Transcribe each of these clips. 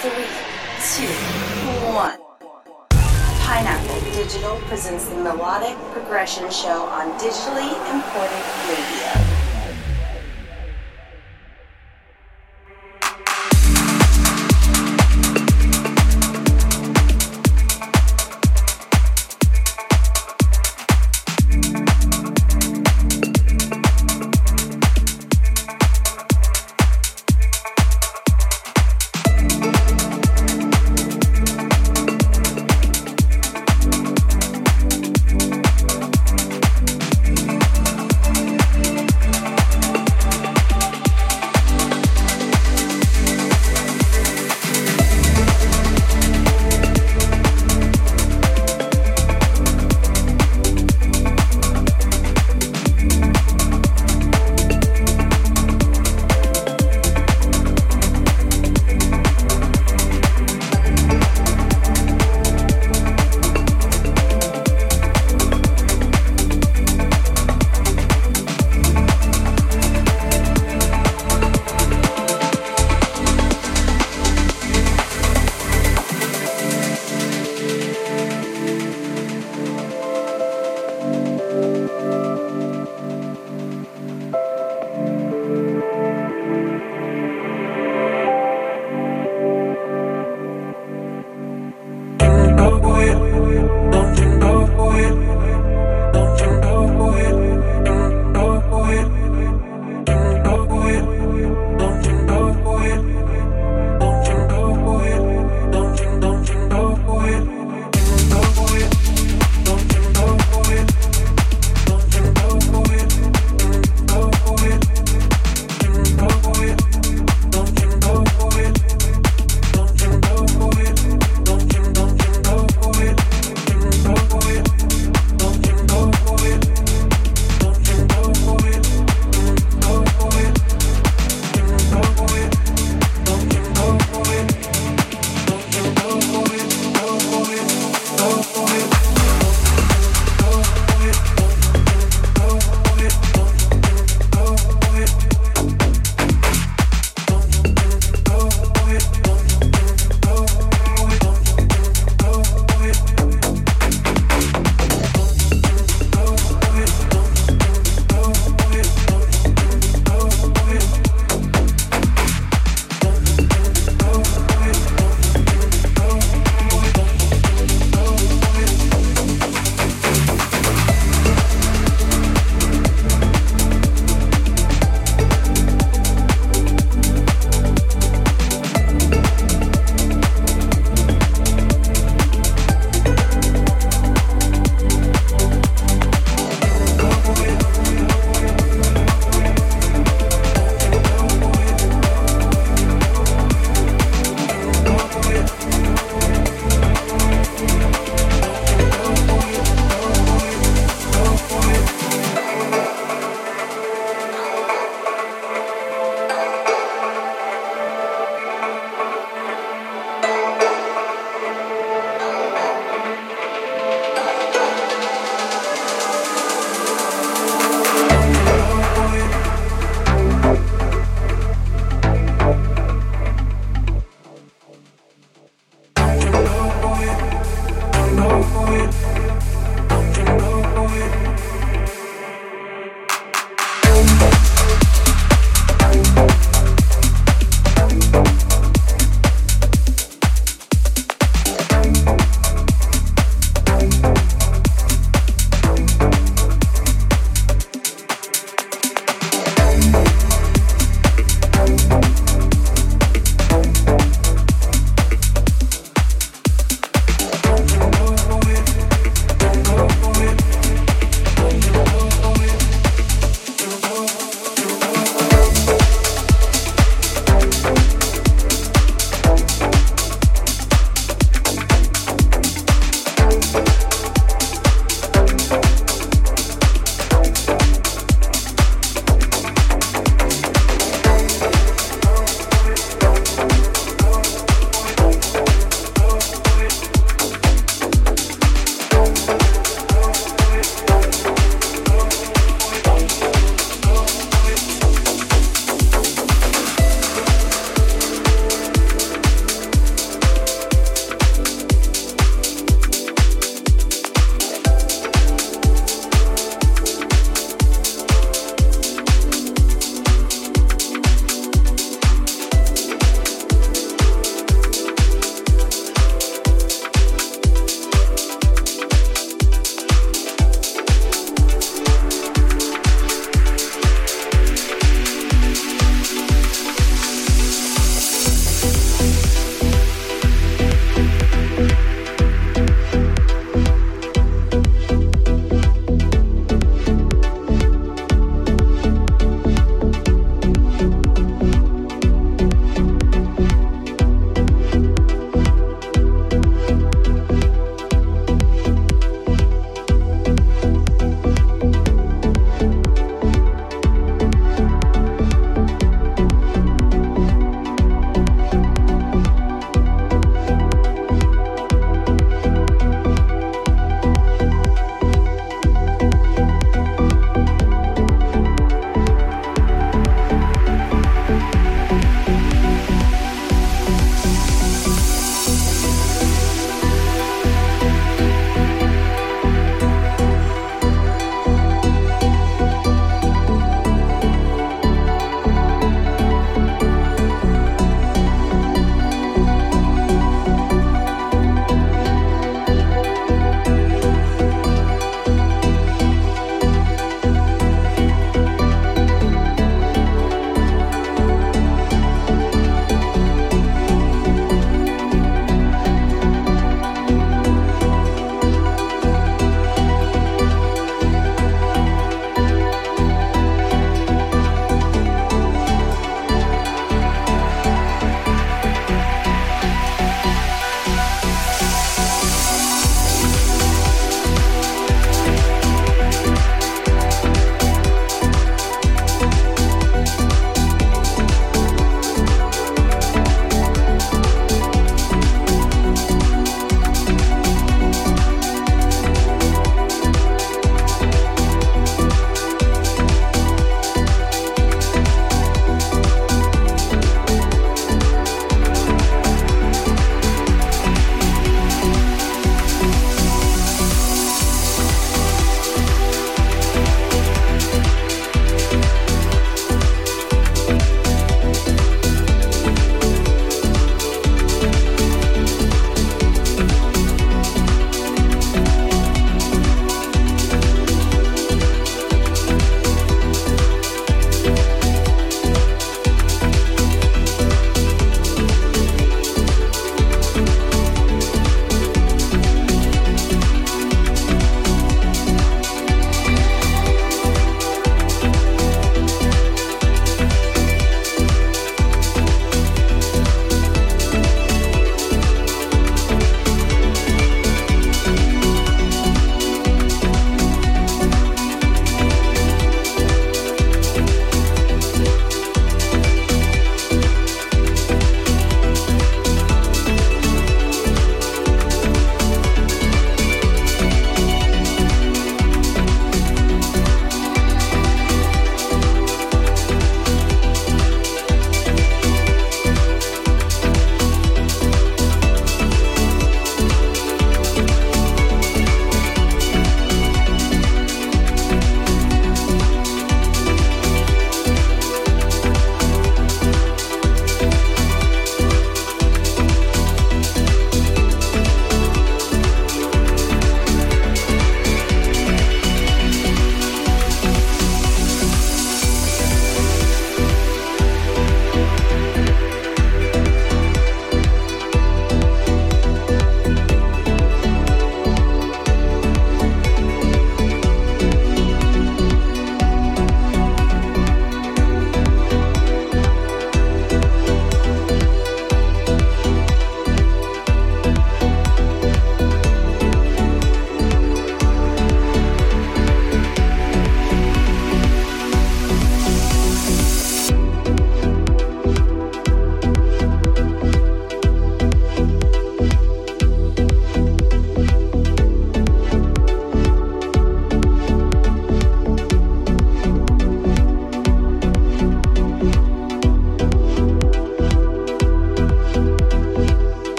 Three, two, one. Pineapple Digital presents the Melodic Progression Show on digitally imported radio.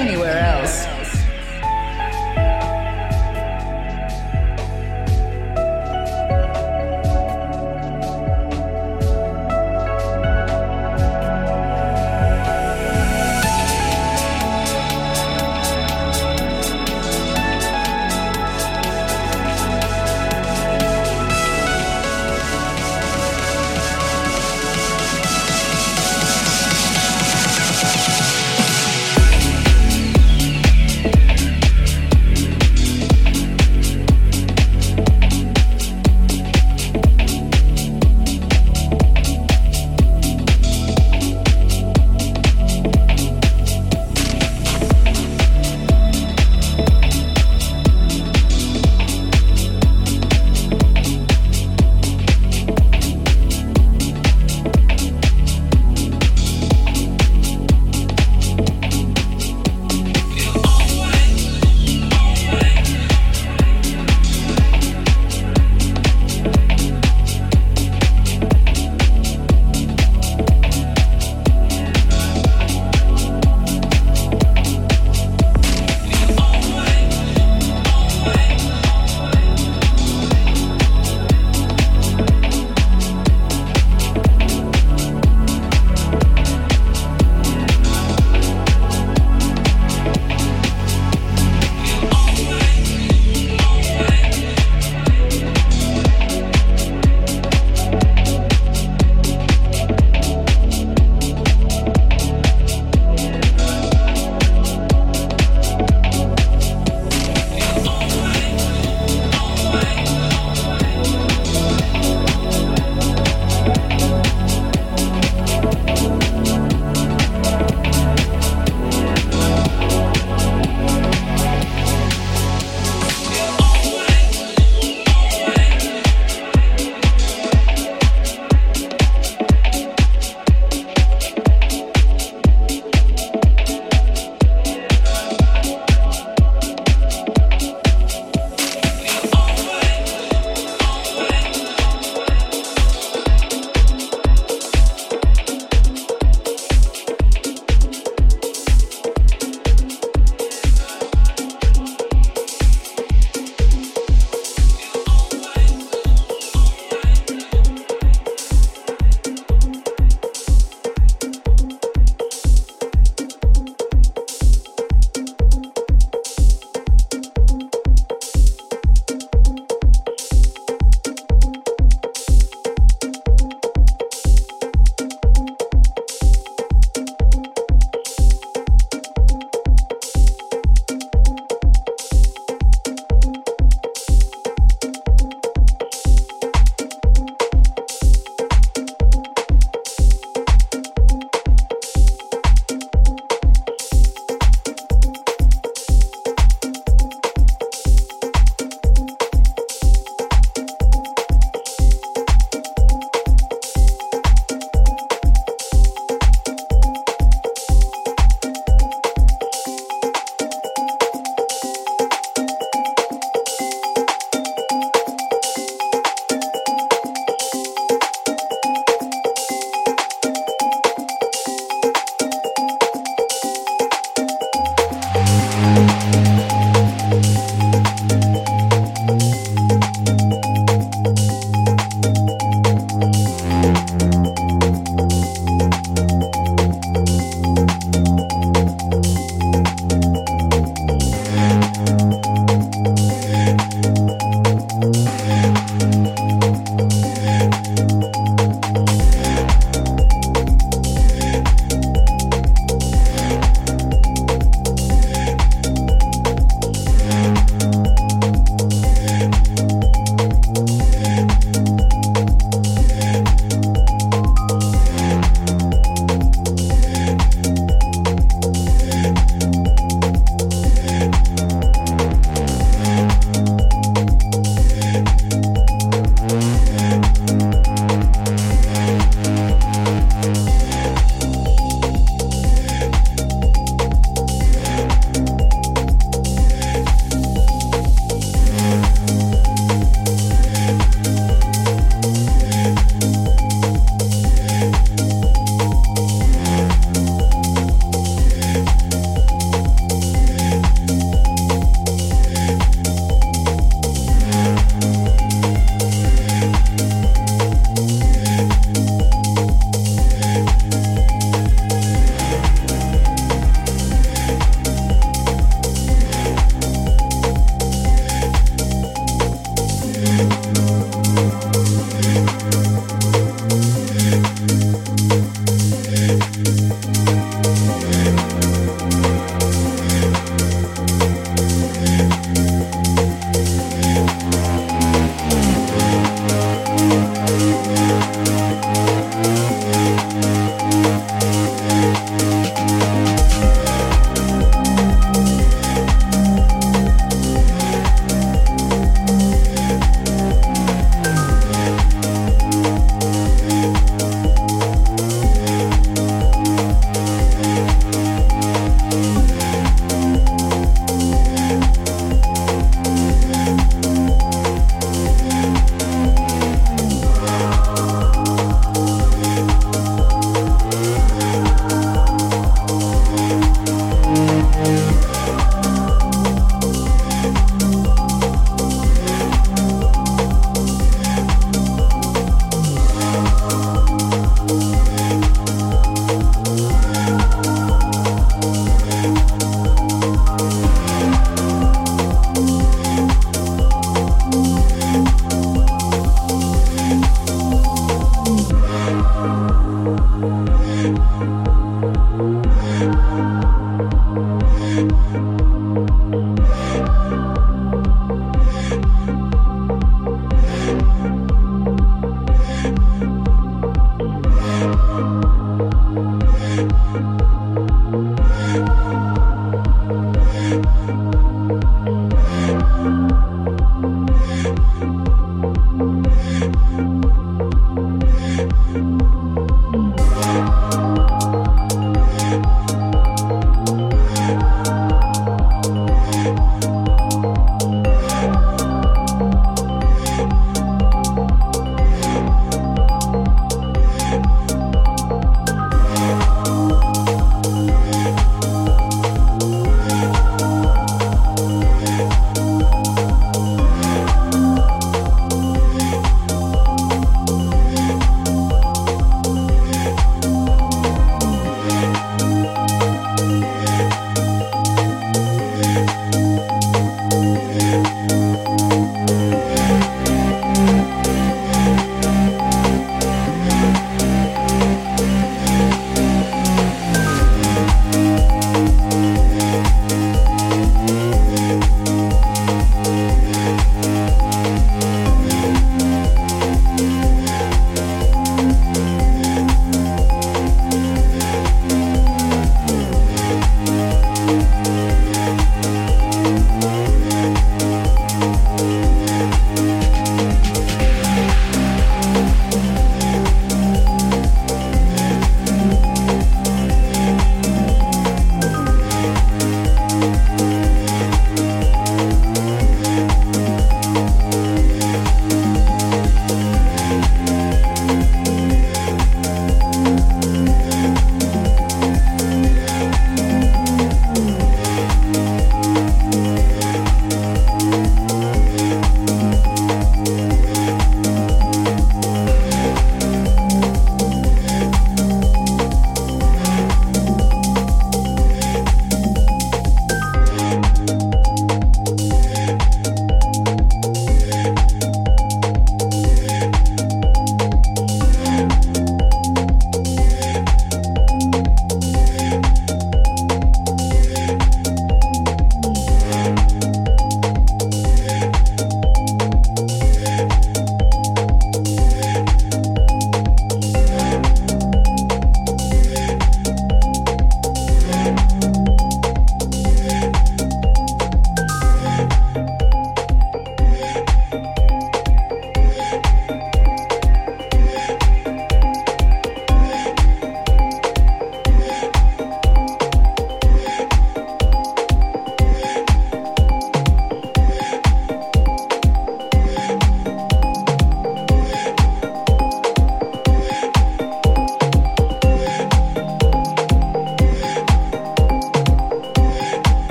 anyway.